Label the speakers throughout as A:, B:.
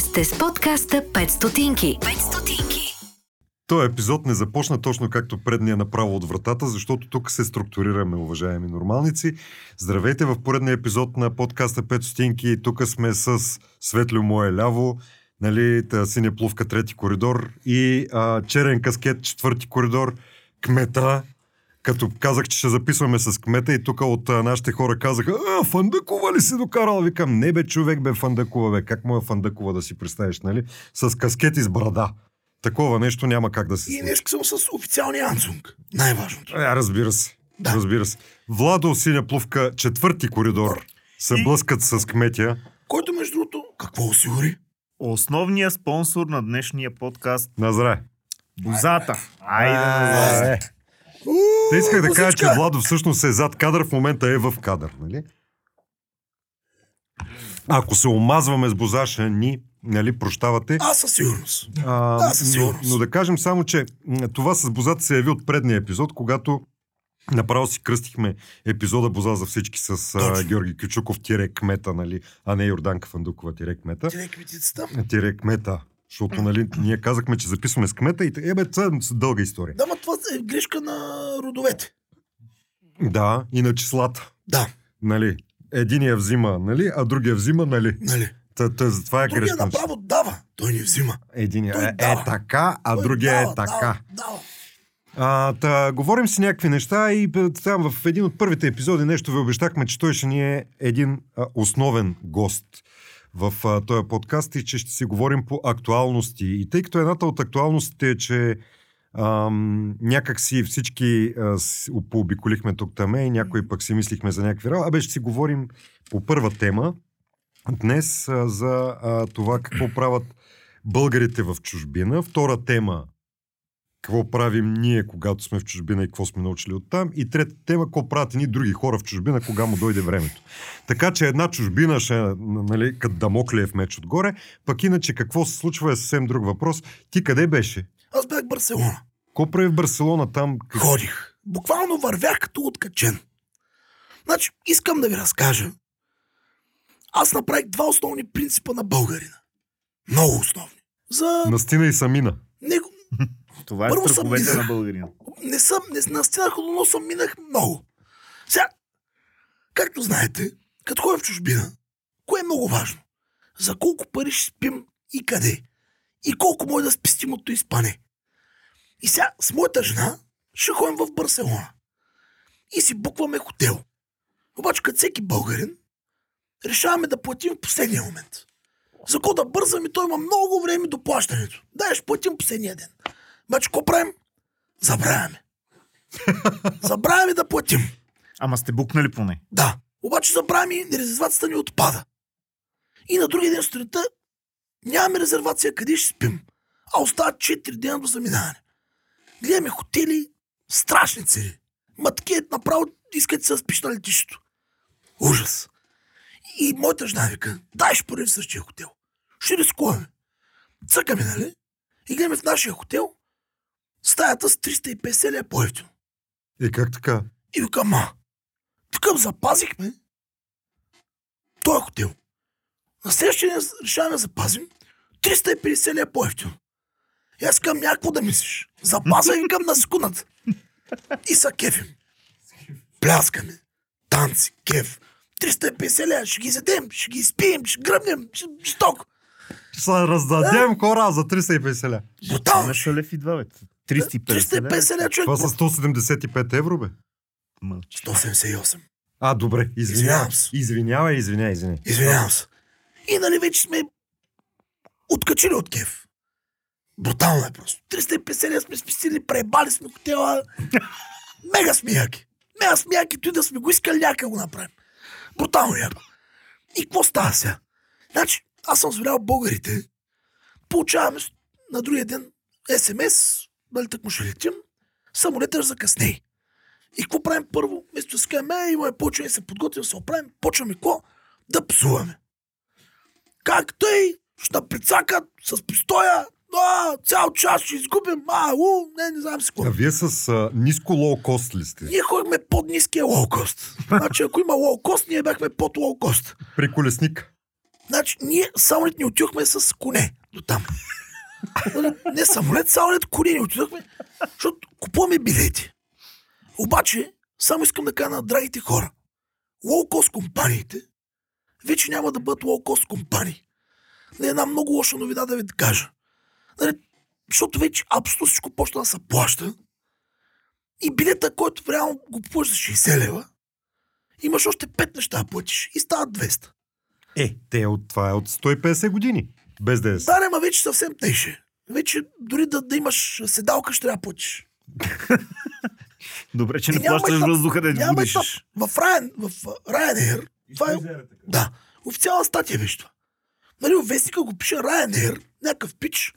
A: Сте с подкаста 5 стотинки. 5 стотинки.
B: Този епизод не започна точно както предния направо от вратата, защото тук се структурираме, уважаеми нормалници. Здравейте в поредния епизод на подкаста 5 стотинки. Тук сме с Светлю Мое ляво, нали, синя плувка трети коридор и а, черен каскет четвърти коридор, кмета, като казах, че ще записваме с кмета и тук от а, нашите хора казаха, а, Фандъкова ли си докарал? Викам, не бе, човек бе Фандъкова, бе. Как му е Фандъкова да си представиш, нали? С каскет и с брада. Такова нещо няма как да се
C: И
B: случи.
C: днес съм с официалния Ансунг. Най-важното.
B: А, разбира се.
C: Да.
B: Разбира се. Владо синя плувка, четвърти коридор, се
C: И-
B: блъскат с кметя.
C: Който, между другото, какво осигури?
D: Основният спонсор на днешния подкаст
B: На здраве.
D: Бозата. Айде на
B: Те исках да кажа, че! Владо всъщност е зад кадър, в момента е в кадър, нали? Ако се омазваме с бозаша ни, нали, прощавате.
C: Аз със сигурност.
B: А,
C: със
B: но,
C: сигурност.
B: но да кажем само, че това с бозата се яви от предния епизод, когато направо си кръстихме епизода Боза за всички с а. Георги Кючуков, тире кмета, нали, а не Йорданка Фандукова, тире кмета.
C: Ти не кметицата.
B: Тире кмета. Защото, нали, ние казахме, че записваме с кмета и е, бе, това е дълга история.
C: Да, ма това е грешка на родовете.
B: Да, и на числата.
C: Да,
B: Нали, единия взима, нали, а другия взима, нали.
C: нали.
B: Това е
C: Другия
B: грешка.
C: направо дава. Той не взима.
B: Единия
C: Той
B: е, е
C: дава.
B: така, а
C: Той
B: другия
C: дава,
B: е така.
C: Дава, дава.
B: А, та, говорим си някакви неща и там в един от първите епизоди нещо ви обещахме, че той ще ни е един а, основен гост в а, този подкаст и че ще си говорим по актуалности. И тъй като едната от актуалностите е, че ам, някак си всички пообиколихме тук там и някои пък си мислихме за някакви работи, абе ще си говорим по първа тема днес а, за а, това какво правят българите в чужбина. Втора тема какво правим ние, когато сме в чужбина и какво сме научили от там. И трета тема, какво правят ни други хора в чужбина, кога му дойде времето. Така че една чужбина ще, нали, като Дамоклеев меч отгоре, пък иначе какво се случва е съвсем друг въпрос. Ти къде беше?
C: Аз бях в Барселона.
B: Какво прави в Барселона там? Как-
C: Ходих. Буквално вървях като откачен. Значи, искам да ви разкажа. Аз направих два основни принципа на българина. Много основни. За
B: Настина и Самина.
C: него.
D: Това е
C: Първо съм
D: страховете на българина.
C: Не съм, не настинах, но съм минах много. Сега, както знаете, като ходя в чужбина, кое е много важно? За колко пари ще спим и къде? И колко може да спестим от този спане? И сега с моята жена ще ходим в Барселона. И си букваме хотел. Обаче, като всеки българин, решаваме да платим в последния момент. За какво да бързаме, той има много време до плащането. Да, ще платим последния ден. Обаче, какво правим? Забравяме. Забравяме да платим.
D: Ама сте букнали поне.
C: Да. Обаче забравяме и резервацията ни отпада. И на другия ден сутринта нямаме резервация къде ще спим. А остават 4 дена до заминаване. Гледаме хотели, страшни цели. Ма такива направо искат да се спиш на летището. Ужас. И моята жена вика, дай ще в същия хотел. Ще рискуваме. Цъкаме, нали? И гледаме в нашия хотел стаята с 350 лея по-ефтино.
B: И как така?
C: И викам, ма, такъв запазихме този хотел. На следващия ден решаваме да запазим 350 лея по-ефтино. И аз казвам, някакво да мислиш. Запаза и към на секундата. И са кефим. Пляскаме. Танци, кеф. 350 лея, ще ги изядем, ще ги изпием, ще гръбнем, ще, ще ток.
B: Ще се раздадем хора за 350 ля.
C: Брутално.
D: Това са лев и два, бе. 350
C: 350 лея човек.
B: Това са 175 евро, бе.
D: Мълчи.
C: 178.
B: А, добре, извинявай.
C: Извинявам се.
B: Извинявай, извинявай, извинявай.
C: Извинявам се. И нали вече сме откачили от кеф. Брутално е просто. 350 лева сме спестили, пребали сме хотела. Мега сме яки. Мега сме яки, той да сме го искали, някак го направим. Брутално яко. И какво става сега? Значи, аз съм звелял българите. Получаваме на другия ден СМС, нали так му ще летим, самолетът ще закъсней. И какво правим първо? Вместо да си кажем, е, почваме да се подготвим, се оправим, почваме какво? Да псуваме. Как тъй? Ще прицакат с пистоя, а, цял час ще изгубим, а, у, не, не знам си какво.
B: А вие с а, ниско лоу-кост ли сте?
C: Ние ходихме под ниския лоукост. Значи, ако има лоукост, ние бяхме под лоукост.
B: При колесник.
C: Значи, ние самолет ни отидохме с коне до там. Нали, Не самолет, самолет, коне ни отидохме, защото купуваме билети. Обаче, само искам да кажа на драгите хора. Лоукост компаниите вече няма да бъдат лоукост компании. Не една много лоша новина да ви кажа. Нали, защото вече абсолютно всичко почна да се плаща. И билета, който реално го купуваш за 60 лева, имаш още 5 неща да платиш и стават 200.
B: Е, те от това е от 150 години. Без да е.
C: Да, ама вече съвсем теше. Вече дори да, да имаш седалка, ще трябва да платиш.
D: Добре, че
C: И
D: не плащаш въздуха да
C: Няма
D: дишаш.
C: В Ryanair, в Ryanair, това е, да, официална статия беше това. Нали, в вестника го пише Ryanair, някакъв пич,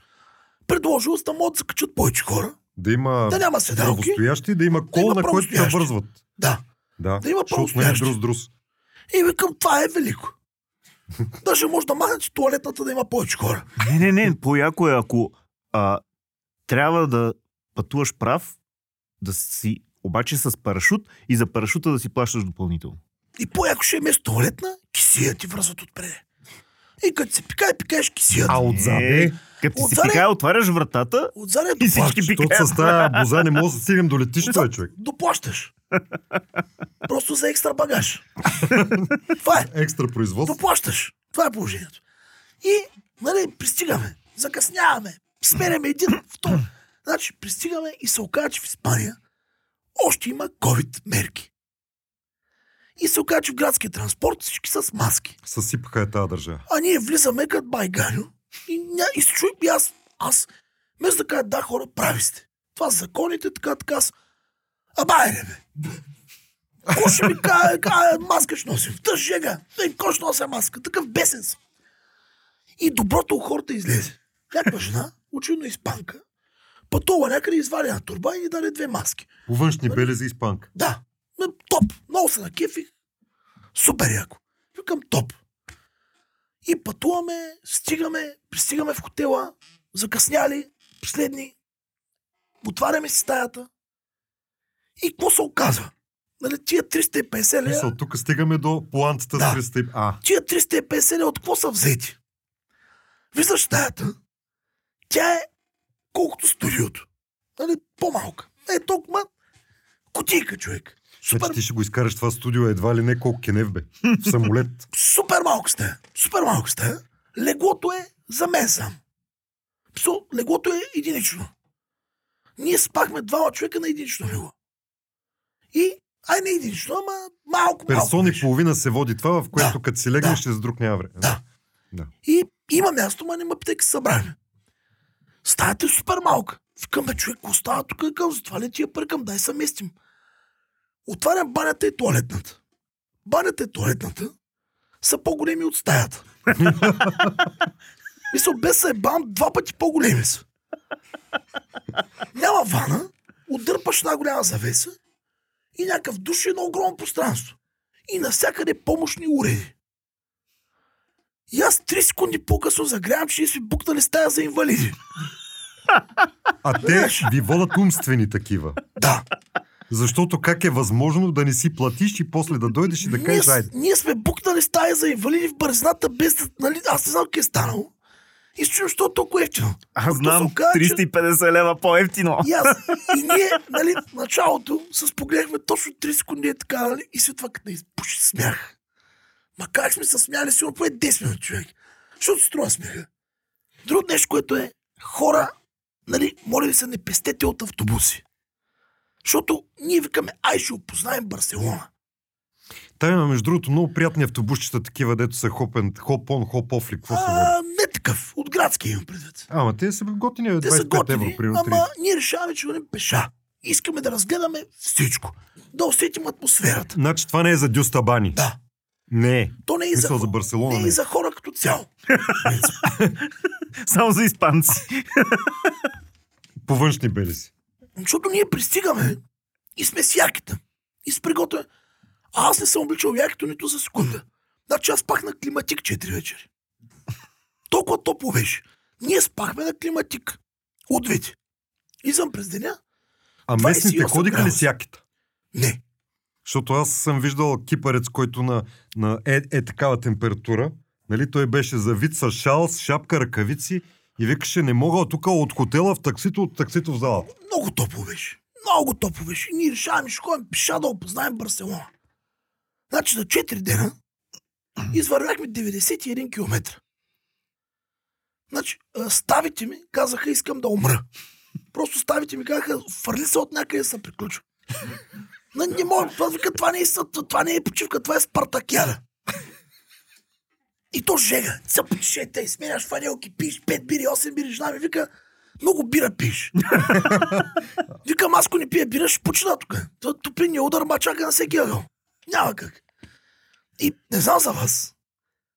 C: предложил, за да могат да се качат повече хора.
B: Да има
C: Да няма седалки.
B: правостоящи, да има кол,
C: има
B: на който да
C: правостоящи.
B: вързват.
C: Да.
B: Да,
C: Да има
B: не е друз-друз.
C: И викам, това е велико. Даже може да махнат туалетната да има повече хора.
D: Не, не, не, по-яко е, ако а, трябва да пътуваш прав, да си обаче с парашут и за парашута да си плащаш допълнително.
C: И по-яко ще е вместо туалетна, кисия ти връзват отпред. И като се пикае, пикаеш кисията.
B: А отзаде,
D: Е, като ти се
C: Отзаде-
D: пикае, отваряш вратата
C: Отзаде
D: и всички
C: доплащаш.
B: защото
D: пикаят.
B: с тази боза не може да стигнем до летището, е, човек.
C: Доплащаш. Просто за екстра багаж. Това е.
B: Екстра производство.
C: Доплащаш. Това е положението. И, нали, пристигаме. Закъсняваме. Сменяме един, втор. Значи, пристигаме и се оказа, че в Испания още има COVID мерки. И се оказа, че в градския транспорт всички с маски.
B: Съсипаха е тази държава.
C: А ние влизаме като байганю и, ня, и се и аз, аз, вместо да кажа, да, хора, прави сте. Това са законите, така, така, аз, а байре, бе. Ко ще ми каже, каже, маска ще носим? Тъж жега. Ей, кой ще нося маска? Такъв бесен съм. И доброто у хората излезе. Някаква жена, очевидно испанка, пътува някъде, извади на турба и ни даде две маски.
B: По външни белези испанка.
C: Да. Топ. Много се накефих. Супер яко. Викам топ. И пътуваме, стигаме, пристигаме в хотела, закъсняли, последни. Отваряме си стаята. И какво се оказва? Нали, тия 350 лева,
B: Мисъл, тук стигаме до плантата
C: Да.
B: с 300. А,
C: тия 350 лева от какво са взети? Влизаш в стаята, тя е колкото студиото. Нали, по-малка. Е толкова кутийка, човек. Супер
B: значи ти ще го изкараш това студио едва ли не колко кенев бе. В самолет.
C: супер малко сте. Супер малко сте. Леглото е за мен сам. Псо, леглото е единично. Ние спахме двама човека на единично легло. И, ай не единично, ама малко, малко.
B: Персони
C: беше.
B: половина се води това, в което
C: Да.
B: като си легнеш,
C: Да.
B: ще за друг няма време.
C: Да.
B: Да.
C: И има място, ма няма пътека събрани. Стаята е супер малка. Викам, бе, човек, какво става тук? Към, затова ли ти я пръкам? Дай се местим. Отварям банята и туалетната. Банята и туалетната са по-големи от стаята. Мисля, без се е бам, два пъти по-големи са. Няма вана, отдърпаш една голяма завеса и някакъв душ и едно огромно пространство. И навсякъде помощни уреди. И аз 3 секунди по-късно загрявам, че ние сме букнали стая за инвалиди.
B: А те ви водат умствени такива.
C: Да.
B: Защото как е възможно да не си платиш и после да дойдеш и да кажеш, айде.
C: ние сме букнали стая за инвалиди в бързината, без да... Нали, аз не знам какво е станало. И се чуем, защо е толкова ефтино.
D: Аз знам,
C: се оказа, че-
D: 350 лева по-ефтино.
C: И, аз, и ние, нали, началото се спогледахме точно 3 секунди е така, нали, и след това като не изпуши смях. Ма как сме се смяли, сигурно поне 10 минути, човек. Защото се струва смеха. Друго нещо, което е, хора, нали, моля ви се, не пестете от автобуси. Защото ние викаме, ай ще опознаем Барселона.
B: Та има, между другото, много приятни автобусчета, такива, дето са хопен, хоп-он, хоп-оф ли, какво?
C: А, не такъв, от градски имам предвид.
B: Ама те са готини, бе,
C: Те са
B: 25
C: готини,
B: евро, примерно
C: ама
B: 30.
C: ние решаваме, че вървим пеша. Искаме да разгледаме всичко. Да усетим атмосферата.
B: Значи това не е за Дюстабани.
C: Да.
B: Не е.
C: То не е за,
B: Мисъл за
C: хо-
B: Барселона,
C: не е
B: не.
C: и за хора като цяло.
D: Само за испанци.
B: По външни белези.
C: Защото ние пристигаме и сме с яките. И с приготвяме. А аз не съм обличал якито нито за секунда. Значи аз спах на климатик 4 вечери. Толкова топло беше. Ние спахме на климатик. Отвити. Изъм през деня?
B: А местните
C: 28
B: ходиха ли с яките?
C: Не.
B: Защото аз съм виждал кипарец, който на, на е, е такава температура, Нали, той беше завит с шал, с шапка, ръкавици и викаше, не мога тук от хотела в таксито, от таксито в залата.
C: Много топло беше. Много топло беше. Ние решаваме, ще ходим пеша да опознаем Барселона. Значи за 4 дена извървяхме 91 км. Значи, ставите ми казаха, искам да умра. Просто ставите ми казаха, фърли се от някъде се приключва. Не, не мога, това, това не е, съд- това не е почивка, това е спартакиада. И то жега. Цъпче, те сменяш фанелки, пиш 5 бири, 8 бири, жена ми вика, много бира пиш. Викам, аз ако не пия бира, ще почина тук. То Топлинния удар ма чака на всеки ъгъл. Няма как. И не знам за вас.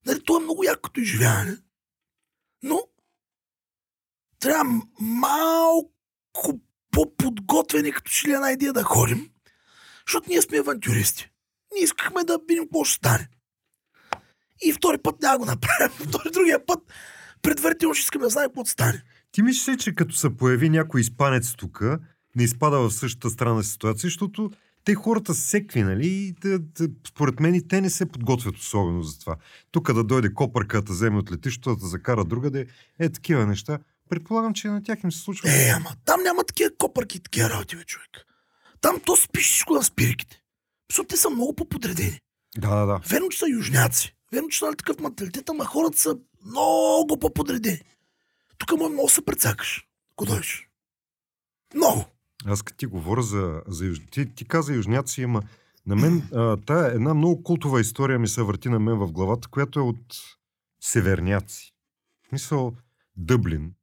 C: Нали, то е много яко като изживяване. Но трябва малко по-подготвени, като че ли една идея да ходим. Защото ние сме авантюристи. Ние искахме да видим какво ще стане. И втори път няма го направим. Втори другия път предварително ще искаме да знаем какво стане.
B: Ти мислиш, ли, че като се появи някой испанец тук, не изпада в същата странна ситуация, защото те хората са секви, нали? И да, да, според мен и те не се подготвят особено за това. Тук да дойде копърка, да вземе от летището, да закара другаде, е такива неща. Предполагам, че на тях им се случва.
C: Е, ама там няма такива копърки такива работи, бе, човек. Там то спиш всичко на спирките. Защото те са много по-подредени.
B: Да, да, да.
C: Верно, че са южняци. Верно, че са нали такъв менталитет, ама хората са много по-подредени. Тук може много се прецакаш, ако дойдеш. Много.
B: Аз като ти говоря за, за юж... ти, ти каза южняци, ама на мен а, тая една много култова история ми се върти на мен в главата, която е от северняци. В смисъл Дъблин.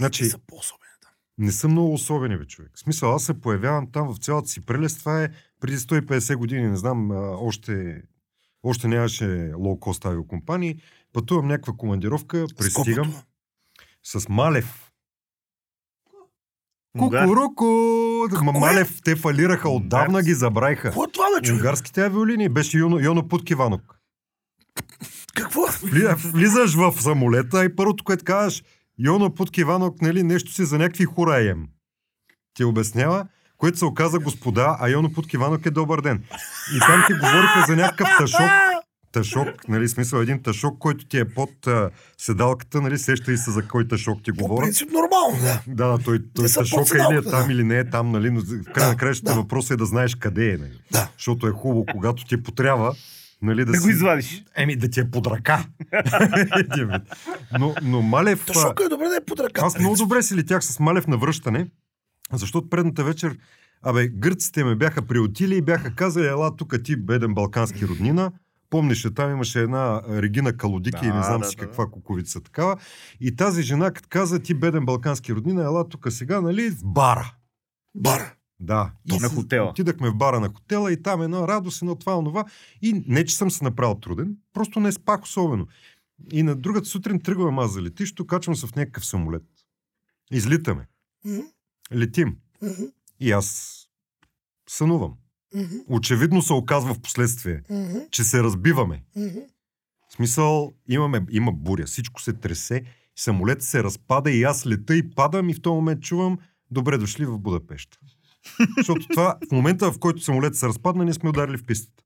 B: Значи,
C: Те са по-особени там.
B: не съм много особени, бе, човек. В смисъл, аз се появявам там в цялата си прелест. Това е преди 150 години, не знам, а, още, още нямаше лоукост авиокомпании. Пътувам някаква командировка, пристигам
C: Скопото.
B: с Малев. Кукуруку! Ма Малев, те фалираха отдавна, ги забравиха.
C: Какво е това, бе?
B: Унгарските авиолинии беше Йоно, Йоно Путкиванок.
C: Какво?
B: Вли- Влизаш в самолета и първото, което казваш, Йоно Путкиванок, нали, нещо си за някакви хураем. Ти обяснява, което се оказа господа, а Йоно Путкиванок е добър ден. И там ти говориха за някакъв ташок, ташок, нали, смисъл един ташок, който ти е под а, седалката, нали, сеща и се за кой ташок ти
C: По
B: говоря.
C: принцип нормално, да.
B: Да, да, той, той
C: под
B: ташока или е там,
C: да.
B: или не е там, нали, но в край
C: Да,
B: на краищата
C: да.
B: въпросът е да знаеш къде е, нали.
C: Да.
B: Защото е хубаво, когато ти потрябва, нали, да,
D: Да
B: си...
D: го извадиш.
B: Еми, да ти е под ръка. Но, но Малев...
C: Ташока е добре да е под ръка.
B: Аз много добре си летях с Малев на връщане, защото предната вечер, абе, гърците ме бяха приотили и бяха казали, ела тук ти, беден балкански роднина. Помниш, там имаше една Регина Калодики
D: Да,
B: и не знам
D: да,
B: си
D: да.
B: каква кукувица такава. И тази жена, като каза, ти беден балкански роднина, ела тук сега, нали, в бара.
C: Бар.
B: Да.
D: То на хотела.
B: Отидахме в бара на хотела и там едно радост, едно това, онова. И не, че съм се направил труден, просто не спах особено. И на другата сутрин тръгвам аз за летището, качвам се в някакъв самолет. Излитаме. Летим. И аз сънувам. Очевидно се оказва в последствие, че се разбиваме. В смисъл, имаме, има буря, всичко се тресе, самолет се разпада и аз лета и падам и в този момент чувам добре дошли в Будапешта. Защото това, в момента в който самолет се разпадна, ние сме ударили в пистата.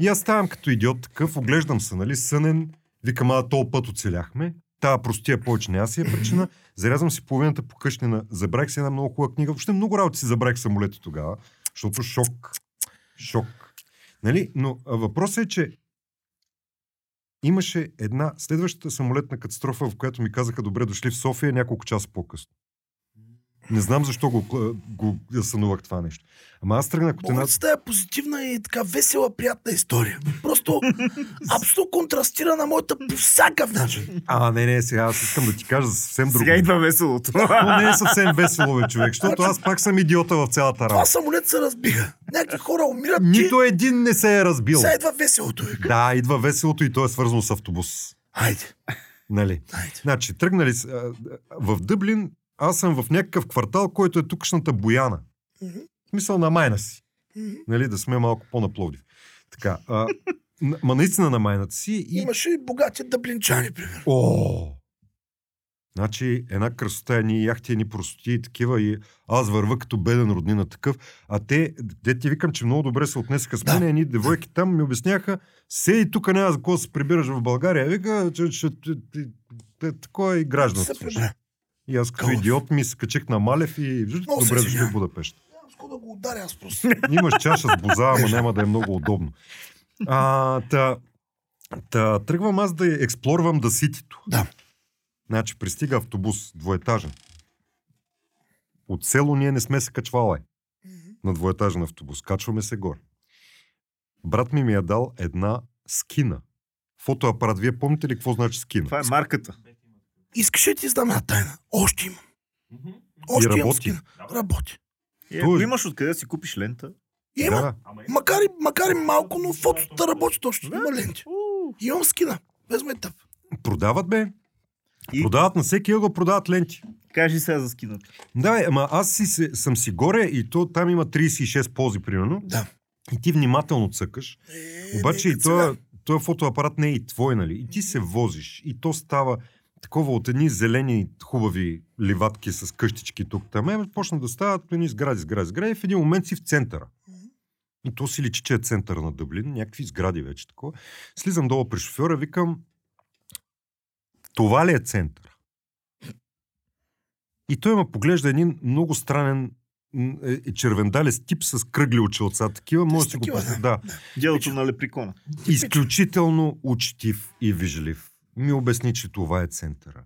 B: И аз ставам като идиот такъв, оглеждам се, нали, сънен, викам, а този път оцеляхме. Тая простия повече не аз си е причина. Зарязвам си половината покъщнина. Забравих си една много хубава книга. Въобще много работи си забравих в самолета тогава, защото шок. Шок. Нали? Но въпросът е, че имаше една следващата самолетна катастрофа, в която ми казаха добре дошли в София няколко часа по-късно. Не знам защо го, го сънувах това нещо. Ама аз тръгнах от една...
C: Да стая позитивна и така весела, приятна история. Просто абсолютно контрастира на моята по всякакъв начин.
B: А, не, не, сега аз искам да ти кажа съвсем друго.
D: Сега идва веселото.
B: То не е съвсем весело, бе, човек, защото аз пак съм идиота в цялата
C: Това
B: работа.
C: самолет се разбиха. Някакви хора умират.
B: Нито един не се е разбил.
C: Сега идва веселото. Вика.
B: Да, идва веселото и то е свързано с автобус.
C: Хайде,
B: Нали?
C: хайде.
B: Значи, тръгнали с- в Дъблин, аз съм в някакъв квартал, който е тукшната Бояна. В смисъл на майна си. Нали, да сме малко по-напловдив. Така, а, ма наистина на майната си и...
C: Имаше и богати дъблинчани, примерно.
B: О! Значи една красота, едни яхти, едни простоти и такива и аз върва като беден роднина такъв. А те, де ти викам, че много добре се отнесаха с мен,
C: Да.
B: едни девойки там ми обясняха, седи тук няма за какво се прибираш в България. Вика, че, че, че, че, че такова е и
C: Се
B: гражданство. И аз като идиот ми се качих на Малев и
C: Много
B: добре дошли в Будапешт.
C: Какво да го ударя аз просто.
B: Имаш чаша с боза, ама няма да е много удобно. А, та, та, тръгвам аз да експлорвам да ситито.
C: Да.
B: Значи пристига автобус, двоетажен. От село ние не сме се качвали на двоетажен автобус. Качваме се горе. Брат ми ми е дал една скина. Фотоапарат. Вие помните ли какво значи скина?
D: Това е марката.
C: Искаш ли ти издам една тайна? Още имам. Още имам
B: работи.
C: скина. Работи.
D: И
B: Той-
D: ако имаш откъде да си купиш лента,
C: Има.
B: Да,
C: Макар и, макар и малко, но фотото работи точно. Има ленти. Имам скина. Без метъп.
B: продават бе.
D: И?
B: Продават на всеки ъгъл, продават ленти.
D: кажи сега за скината.
B: Да, ама аз си, се- съм си горе и то там има 36 пози, примерно.
C: Да.
B: И ти внимателно цъкаш.
C: Е,
B: Обаче и този фотоапарат не е и твой, нали? И ти се возиш. И то става такова от едни зелени хубави ливатки с къщички тук там. Е, почна да стават едни сгради, сгради, сгради. И в един момент си в центъра. И то си личи, че е центъра на Дъблин. Някакви сгради вече такова. Слизам долу при шофьора, викам това ли е център? И той ме поглежда един много странен е, е, червендалец тип с кръгли очилца. Такива,
C: Те
B: може да си го
C: такива, да.
B: Да.
D: Дядото на леприкона.
B: Изключително учтив и вижлив. Ми обясни, че това е центъра.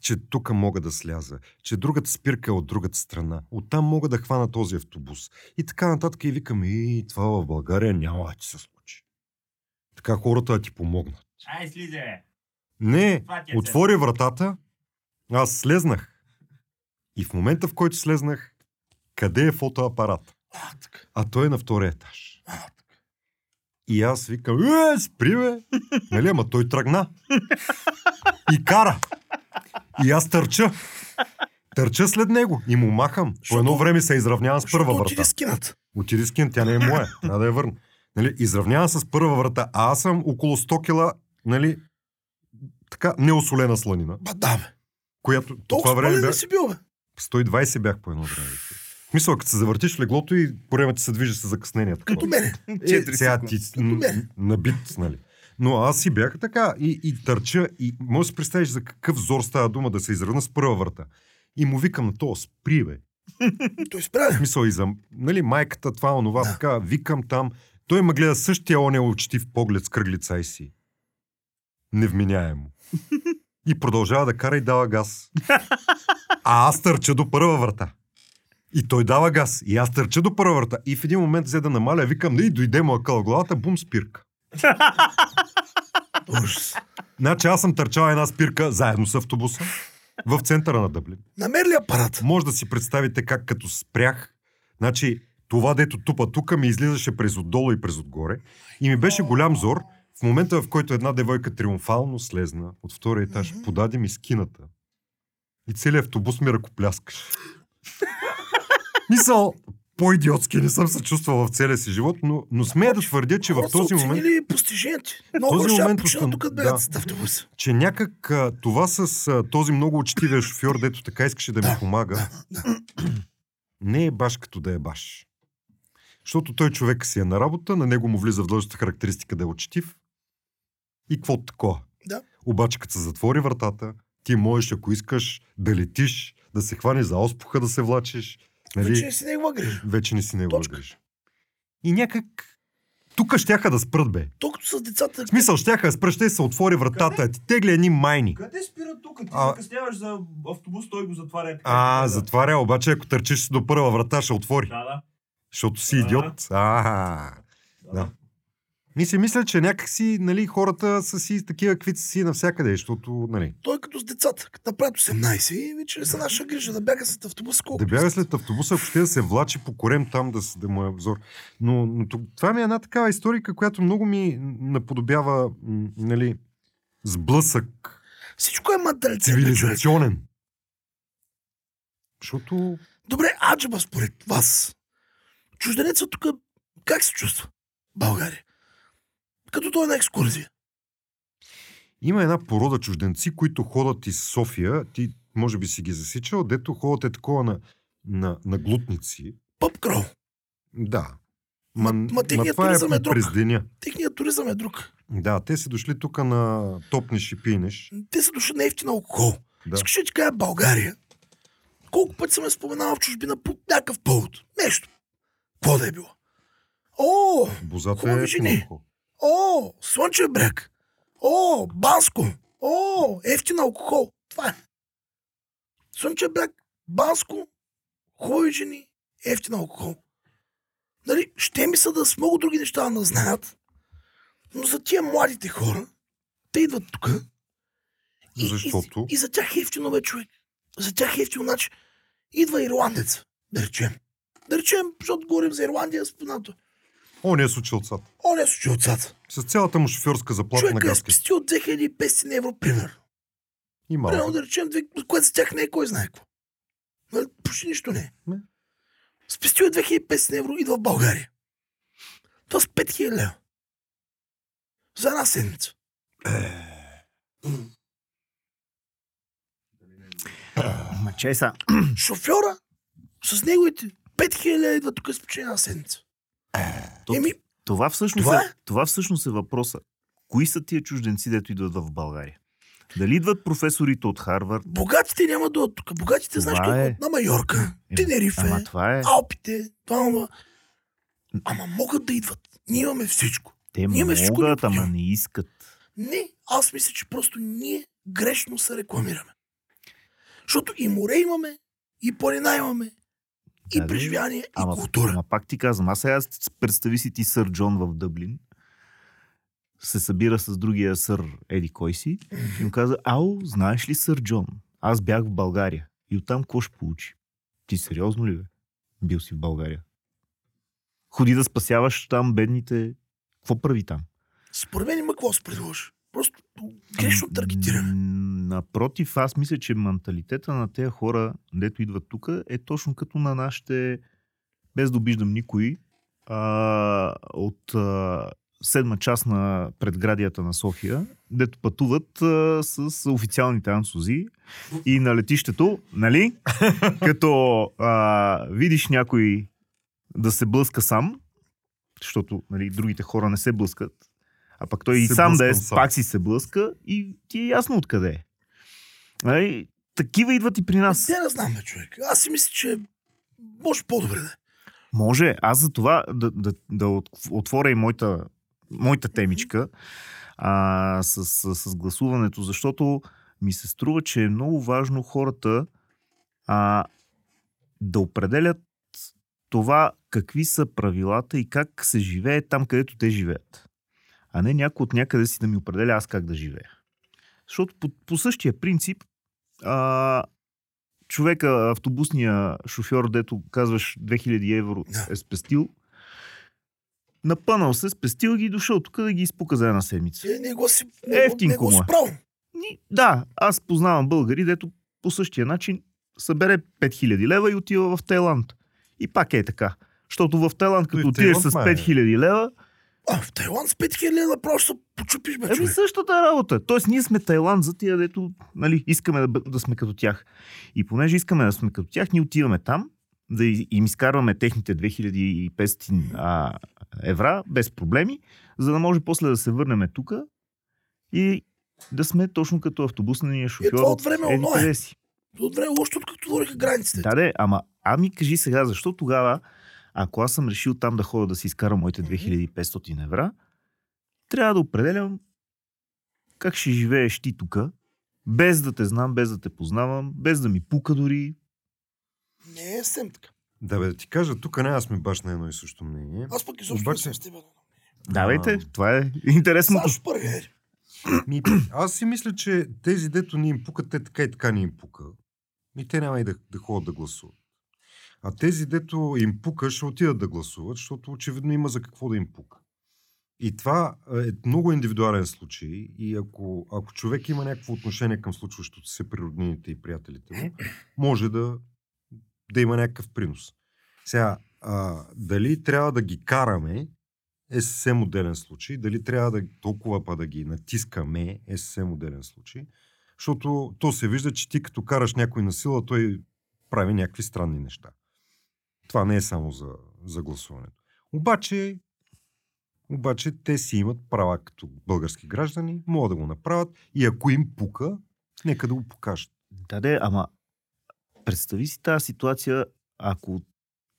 B: Че тук мога да сляза. Че другата спирка е от другата страна. Оттам мога да хвана този автобус. И така нататък и викам, и това в България няма да ти се случи. Така хората да ти помогнат.
E: Ай, слизе.
B: Не,
E: е
B: отвори вратата, аз слезнах. И в момента, в който слезнах, къде е фотоапарат?
C: А
B: той е на втория етаж. И аз викам, е, спри бе! Нали, ама той тръгна. И кара. И аз търча. Търча след него и му махам. По едно време се изравнявам с първа врата.
C: отиде скинат.
B: Отиди с кин, тя не е моя. Трябва да я върна. Нали, изравнявам с първа врата, а аз съм около 100 кила, нали, така, неосолена сланина,
C: Ба, да, бе.
B: която по това
C: Толкова
B: време бях,
C: си бил, бе?
B: 120 бях по едно време. В Мисъл, като се завъртиш в леглото и по време ти се движи с закъснение. такова.
C: Като мене.
B: Е,
D: Четири
B: сега ти
C: мен.
B: набит, нали. Но аз си бях така и, и търча и може да си представиш за какъв зор става дума да се изравна с първа врата. И му викам на то, спри бе.
C: Той спря.
B: В смисъл и за, нали, майката, това, онова,
C: Да.
B: така, викам там. Той ме гледа същия оня учтив поглед с кръглица и си. Невменяемо. И продължава да кара и дава газ. А аз търча до първа врата. И той дава газ. И аз търча до първа врата. И в един момент взе да намаля, викам, да и дойде му акъл главата, бум, спирка.
C: Ужас.
B: Значи аз съм търчал една спирка заедно с автобуса в центъра на Дъблин.
C: Намери ли апарат?
B: Може да си представите как като спрях, значи това дето тупа тука ми излизаше през отдолу и през отгоре и ми беше голям зор в момента в който една девойка триумфално слезна от втория етаж, подаде ми скината и целият автобус ми ръкопляскаше. Мисъл, по-идиотски не съм се чувствал в целия си живот, но, но смея да твърдя, че в този момент
C: оценили постижението ти. Много
B: този момент
C: тук
B: да. че някак а, това с а, този много учтивия шофьор, дето така искаше да ми
C: Да,
B: помага, не е баш като да е баш. Защото той човек си е на работа, на него му влиза в дължата характеристика да е учтив. И какво такова?
C: Да.
B: Обаче, като се затвори вратата, ти можеш, ако искаш, да летиш, да се хванеш за оспуха, да се влачиш. Нали?
C: Вече не си негова грижа.
B: Вече не си негова
C: Точка.
B: грижа. И някак... Тук щяха да спрат, бе.
C: Толкова с децата.
B: В смисъл, щяха да спрат, ще се отвори вратата, ти тегли едни майни.
E: Къде спира тук? Ти
B: А-
E: закъсняваш за автобус, той го затваря.
B: А,
E: Да.
B: затваря, обаче ако търчиш до първа врата, ще отвори.
E: Да, да.
B: Защото си
E: Да.
B: идиот. А, да. Ми си мисля, че някакси, нали, хората са си такива, каквито си навсякъде, защото, нали,
C: Той е като с децата. Като направят 18 и вече са наша грижа да бяга след автобуса. Колко
B: да бяга след автобуса, ако ще да се влачи по корем там, да, да му е взор. Но, но това ми е една такава историка, която много ми наподобява, нали, сблъсък
C: Всичко е човек.
B: цивилизационен. Защото
C: Добре, аджаба според вас. Чужденецът тук как се чувства? България. Като той е на екскурзия.
B: Има една порода чужденци, които ходят из София. Ти може би си ги засичал, дето ходят е такова на, на, на глутници.
C: Пъп крол.
B: Да. Ма,
C: ма
B: ма
C: техният
B: е
C: туризъм е друг.
B: през деня.
C: Техният туризъм е друг.
B: Да, те са дошли тук на топнеш и пинеш.
C: Те са дошли на ефтин алкохол.
B: Да.
C: Искаш да ти кажа България. Колко пъти съм я споменавал в чужбина по някакъв повод. Нещо. Какво да е било? О,
B: Бозата е
C: жени.
B: много.
C: О, Слънчев бряг. О, Банско. О, ефтин алкохол. Това е. Слънчев бряг, Банско, хубави жени, ефтин алкохол. Нали, ще ми са да с много други неща да назнаят, но за тия младите хора, те идват тук. И,
B: Защото?
C: И, и, за тях е ефтино, бе, човек. За тях е ефтино, значи идва ирландец, да речем. Да речем, защото говорим за Ирландия, споменато.
B: О, не е случил отцата.
C: О, не случи отцата.
B: С цялата му шофьорска заплата на
C: Човек е
B: газки.
C: спестил 2500 евро, пример.
B: И
C: Примерно
B: малко.
C: да речем, което за тях не е кой знае какво. Нали, Почти нищо не е.
B: Не.
C: Спестил е 2500 евро, идва в България. Това с 5000 лева. За една седмица.
D: Ма чай са.
C: Шофьора с неговите 5000 лева идва тук с една седмица.
D: То-
C: Еми,
D: Това всъщност,
C: Това
D: е,
C: е.
D: това всъщност е въпроса. Кои са тия чужденци, дето идват в България? Дали идват професорите от Харвард?
C: богатите няма да от тук. Богатите, знаеш
D: Това е.
C: на Майорка,
D: Е,
C: Тенерифе,
D: Ама това е.
C: Алпите, това, ама. Ама могат да идват. Ние имаме всичко.
D: Те
C: ние имаме всичко
D: могат, ама
C: необходимо.
D: не искат.
C: Не, аз мисля, че просто ние грешно се рекламираме. Защото и море имаме, и планина имаме, и
D: бе.
C: преживяване, и
D: Ама,
C: култура.
D: ама пак ти казвам, аз сега представи си ти сър Джон в Дъблин, се събира с другия сър Еди кой си и му каза, ау, знаеш ли сър Джон? Аз бях в България. И оттам какво ще получи? Ти сериозно ли бе? Бил си в България. Ходи да спасяваш там бедните. Какво прави там?
C: Според мен има какво се предложи. Просто грешно таргетиране.
D: Напротив, аз мисля, че менталитета на тези хора, дето идват тук, е точно като на нашите, без да обиждам никой, а, от а, седма част на предградията на София, дето пътуват а, с официалните ансузи и на летището, нали? като а, видиш някой да се блъска сам, защото нали, другите хора не се блъскат, а пък той и сам да е,
B: сам.
D: пак си се блъска и ти е ясно откъде е. Нали, такива идват и при нас.
C: Те не знам, бе, човек. Аз си мисля, че може по-добре да.
D: Може. Аз за това да, да, да от- отворя и моята, моята темичка а, с, с, с гласуването, защото ми се струва, че е много важно хората а, да определят това какви са правилата и как се живее там, където те живеят. А не някой от някъде си да ми определя аз как да живея. Защото по, по същия принцип а, човека, автобусния шофьор, дето казваш 2000 евро
C: Да.
D: е спестил, напънал се, спестил ги и дошъл тук да ги изпука за една седмица.
C: Те не го си... Не,
D: Ефтинко
C: не го
D: е. да, аз познавам българи, дето по същия начин събере 5000 лева и отива в Тайланд. И пак е така. Защото в Тайланд, като отидеш с
B: май, е.
D: 5000 лева,
C: А, в Тайланд с 5000 лева просто почупиш, бе,
D: Еми същата работа. Тоест ние сме Тайланд за тия, дето нали, искаме да, да сме като тях. И понеже искаме да сме като тях, ние отиваме там, да и- им изкарваме техните 2500 а, евра без проблеми, за да може после да се върнем тук и да сме точно като автобусния шофьор.
C: това от време оно е. От време още откакто отвориха границите.
D: Да, де, ама ами кажи сега, защо тогава, ако аз съм решил там да ходя да си изкарам моите 2500 евра, трябва да определям как ще живееш ти тук, без да те знам, без да те познавам, без да ми пука дори.
C: Не е съвсем така.
B: Да, бе, да ти кажа, тук не сме баш на едно и също мнение.
C: Аз пък изобщо
B: Обаче-
C: не съм с теб.
D: Давайте,
B: А.
D: това е интересното.
C: Саш е.
B: Ми, аз си мисля, че тези, дето ни им пукат, те така и така ни им пука. И те няма и да, да ходят да гласуват. А тези, дето им пука, ще отидат да гласуват, защото очевидно има за какво да им пука. И това е много индивидуален случай. И ако, ако човек има някакво отношение към случващото се при роднините и приятелите му, може да, да има някакъв принос. Сега, а, дали трябва да ги караме, е съвсем отделен случай. Дали трябва да толкова па да ги натискаме, е съвсем отделен случай. защото то се вижда, че ти като караш някой на сила, той прави някакви странни неща. Това не е само за, за гласуването. Обаче, обаче те си имат права като български граждани, могат да го направят и ако им пука, нека да го покажат.
D: Да, де, ама представи си тази ситуация, ако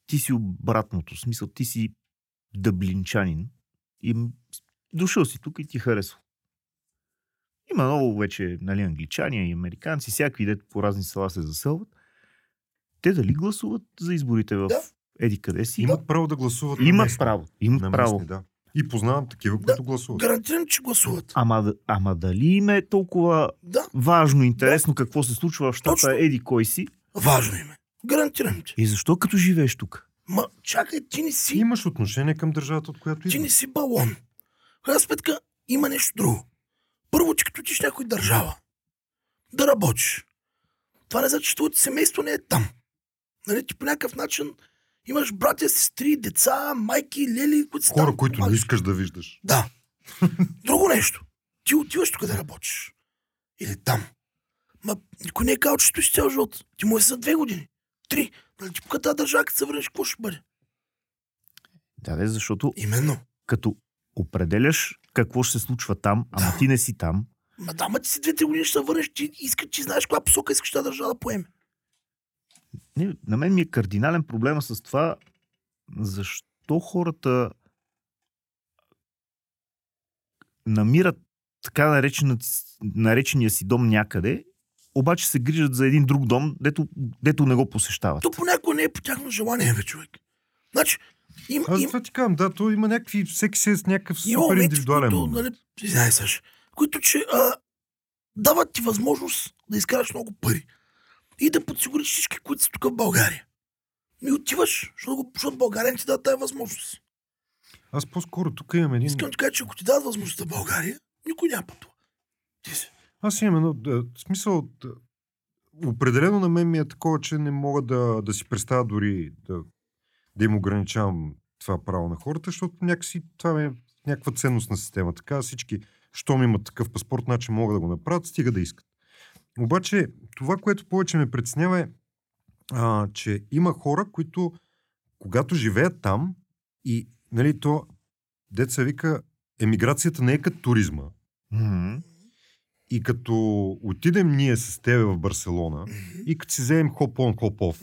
D: ти си обратното, в смисъл ти си дъблинчанин и дошъл си тук и ти харесва. Има много вече нали, англичани и американци, всякакви дето по разни села се заселват. Те дали гласуват за изборите в
C: Да.
D: еди къде си?
B: Имат право да гласуват
D: Имат
B: местни.
D: право. Имат
B: На
D: право.
B: местни, да. И познавам такива, които гласуват.
C: Гарантирам, че гласуват.
D: Ама, да- ама дали им е толкова
C: Да,
D: важно, интересно какво се случва в щата
C: Точно.
D: Еди кой си?
C: важно им е. Гарантирам ти.
D: И защо като живееш тук?
C: Ма, чакай, ти не си,
B: Имаш отношение към държавата, от която
C: ти
B: идваш.
C: не си балон. В крайна сметка има нещо друго. Първо, ти като тиш някой държава, да работиш. Това не значи, че твоето семейство не е там. Нали, ти по някакъв начин имаш братя, сестри, деца, майки, лели, които са
B: Хора,
C: там.
B: които не искаш да виждаш.
C: Да. Друго нещо. Ти отиваш тук да работиш. Или там. Ма никой не е казал, че стоиш цял живот. Ти му е за две години. Три. Нали ти пока тази държава, като се върнеш, какво ще бъде?
D: Да, де, защото
C: Именно.
D: като определяш какво ще се случва там, ама ти не си там,
C: Ма да, ма ти си две-три години ще се върнеш, ти искаш, че знаеш коя посока искаш тази държава да поеме.
D: Не, на мен ми е кардинален проблема с това, защо хората намират така наречена, наречения си дом някъде, обаче се грижат за един друг дом, дето, дето не го посещават.
C: То понякога не е по тяхно желание, бе, човек. Значи, им,
B: Аз
C: им,
B: това ти казвам, да, то има някакви, всеки си е с някакъв супер
C: моменти,
B: индивидуален
C: които,
B: момент.
C: нали, Саш, които, че а, дават ти възможност да изкараш много пари и да подсигуриш всички, които са тук в България. Ми отиваш, защото, защото България не ти дава тази възможност.
B: Аз по-скоро тук имам един...
C: Искам да кажа, че ако ти дадат възможността в България, никой няма пътува. Ти си.
B: Аз имам едно... Да, смисъл... Да, определено на мен ми е такова, че не мога да, да си представя дори да, да им ограничавам това право на хората, защото някакси това е някаква ценностна система. Така всички, щом имат такъв паспорт, значи могат да го направят, стига да искат. Обаче, това, което повече ме притеснява е, а, че има хора, които когато живеят там и, нали, то, деца вика, емиграцията не е като туризма.
D: Мгм.
B: И като отидем ние с тебе в Барселона и като си вземем хоп-он, хоп-оф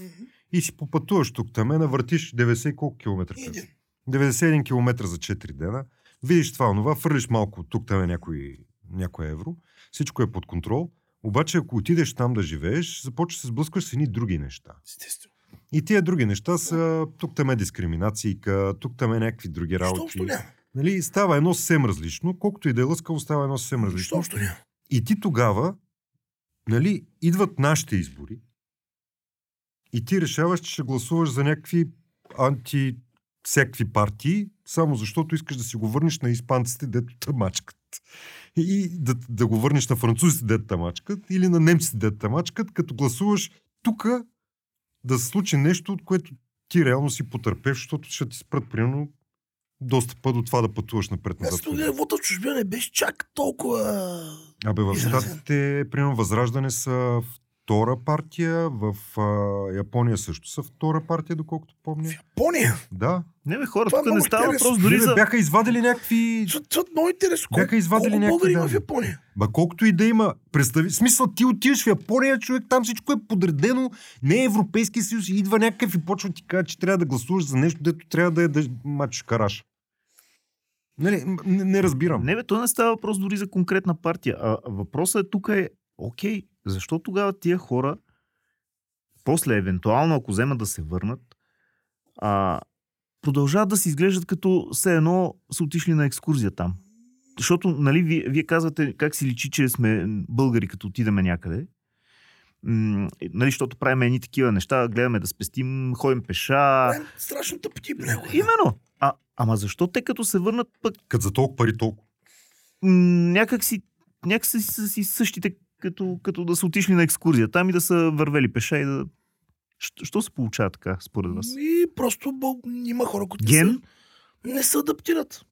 B: и си попътуваш тук, там е, навъртиш 90 и колко километра?
C: Един.
B: 91 км за 4 дена, видиш това, онова, фърлиш малко тук, там е някой, някой евро, всичко е под контрол, обаче ако отидеш там да живееш, започваш да се сблъскваш с едни други неща.
C: Естествено.
B: И тия други неща са, тук там е дискриминации, тук там е някакви други
C: Що
B: работи. Нали, става едно съвсем различно, колкото и да е лъскаво, става едно съвсем
C: Що
B: различно.
C: общо няма?
B: И ти тогава, нали, идват нашите избори и ти решаваш, че ще гласуваш за някакви анти всякакви партии, само защото искаш да си го върнеш на испанците, дето тъмачкат. И да, да го върнеш на французите, дето тъмачкат, или на немците, дето тъмачкат, като гласуваш тук да се случи нещо, от което ти реално си потърпеш, защото ще ти спрат, примерно, достъпа до това да пътуваш напред-назад.
C: Аз тогава вода в чужбина не беше чак толкова...
B: Абе, в. Штатите, примерно, Възраждане са втора партия, в а, Япония също са втора партия, доколкото помня.
C: Япония.
B: Да.
D: Не бе, хора,
C: е
D: тук не става въпрос дори
B: Дори
D: за...
B: бяха извадили някакви...
C: Това много интересно.
B: Бяха
C: Колко-
B: извадили
C: колко
B: някакви
C: българи има в. Япония?
B: Ба колкото и да има, представи, смисъл ти отиваш в Япония, човек, там всичко е подредено, не е Европейски съюз, и идва някакъв и почва ти каже, че трябва да гласуваш за нещо, дето трябва да е да мачеш караш. Нали, не, не разбирам.
D: Не бе, то не става въпрос дори за конкретна партия. А въпросът е тук е, окей, защо тогава тия хора, после евентуално, ако вземат да се върнат, а, продължават да се изглеждат като все едно са отишли на екскурзия там. Защото, нали, вие, вие казвате как си личи, че сме българи, като отидеме някъде. М, нали, защото правим едни такива неща, гледаме да спестим, ходим пеша.
C: Правим страшно тъпоти понякога.
D: Именно. А, ама защо те като се върнат пък
B: Като за толкова пари толкова.
D: м, някак си, някак си, са си същите, като, като да са отишли на екскурзия там и да са вървели пеша и да... Що, що се получава така, според вас?
C: И просто бъл... има хора, които не
D: Ген?
C: не се адаптират.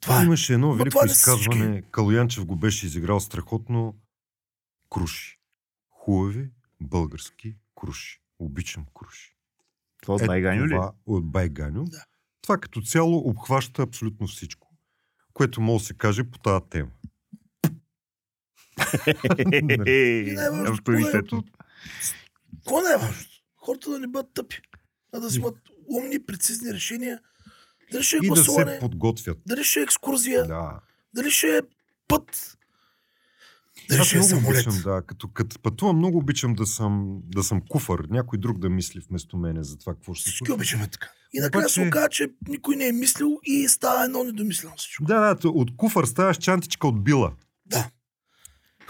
C: Това е.
B: Имаше едно велико изказване. Калоянчев го беше изиграл страхотно. круши. Хубави български круши. Обичам круши.
D: Това от
B: Ето
D: Байганю ли?
B: това От Байганю.
C: Да.
B: Това като цяло обхваща абсолютно всичко, което може да се каже по тази тема.
D: Е,
C: най-важното,
D: Авторитетно.
C: Какво не е важно? Хората да не бъдат тъпи, а да си имат умни, прецизни решения. Дали ще е
B: И да се подготвят.
C: дали ще е екскурзия,
B: Да.
C: дали ще е път, дали ще е
B: много
C: самолет.
B: обичам, да. Като, като пътувам, много обичам да съм, да съм куфър. Някой друг да мисли вместо мене за това какво ще се
C: Всички
B: случи.
C: обичаме така. И накрая
B: Обаче-
C: се оказа, че никой не е мислил и става едно недомислено всичко.
B: Да, да, от куфър ставаш чантичка от била.
C: Да.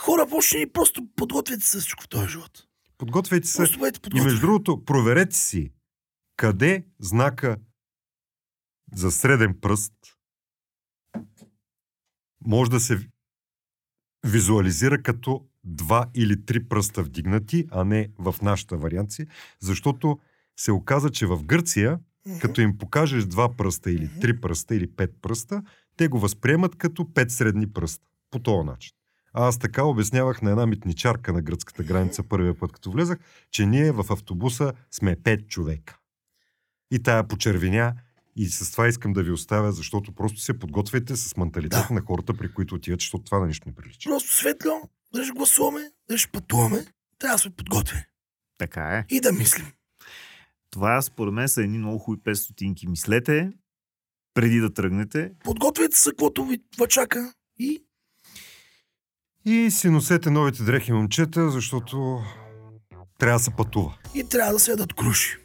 C: Хора, почни просто подготвяйте се всичко в този живот.
B: Подготвяйте се.
C: Просто бъдете
B: И между другото, проверете си къде знака за среден пръст може да се визуализира като два или три пръста вдигнати, а не в нашата варианция, защото се оказа, че в Гърция,
C: Мгм.
B: като им покажеш два пръста или три пръста или пет пръста, те го възприемат като пет средни пръста. По този начин. А Аз така обяснявах на една митничарка на гръцката граница първия път, като влезах, че ние в автобуса сме пет човека. И тая почервеня и с това искам да ви оставя, защото просто се подготвяйте с менталитета
C: Да.
B: на хората, при които отиват, защото това на нищо не прилича.
C: Просто светло, да ще гласуваме, да ще пътуваме, трябва да сме подготвени.
D: Така е.
C: И да мислим.
D: Това според мен са едни много хубави 5 стотинки. Мислете преди да тръгнете.
C: Подготвяйте се, каквото ви чака и
B: И си носете новите дрехи, момчета, защото трябва да се пътува.
C: и трябва да се ядат круши.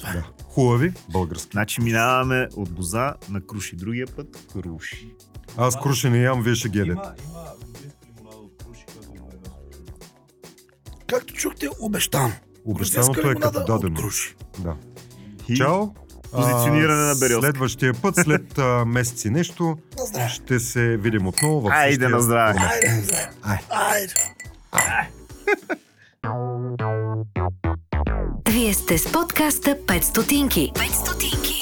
B: Да. Хубави български.
D: Значи минаваме от боза на круши. Другия път круши.
B: Аз круши не ям, вие ще ги.
E: Има, има е
C: Както чухте, обещано.
B: Обещаното е като дадено. Да. Чао!
D: Позициониране на Березка.
B: Следващия път, след а, месеци нещо, ще се видим отново в
D: Айде
B: същия
D: на здраве.
C: Айде, на здраве.
B: Айде.
C: Айде.
A: Вие сте с подкаста 5 стотинки. 5 стотинки.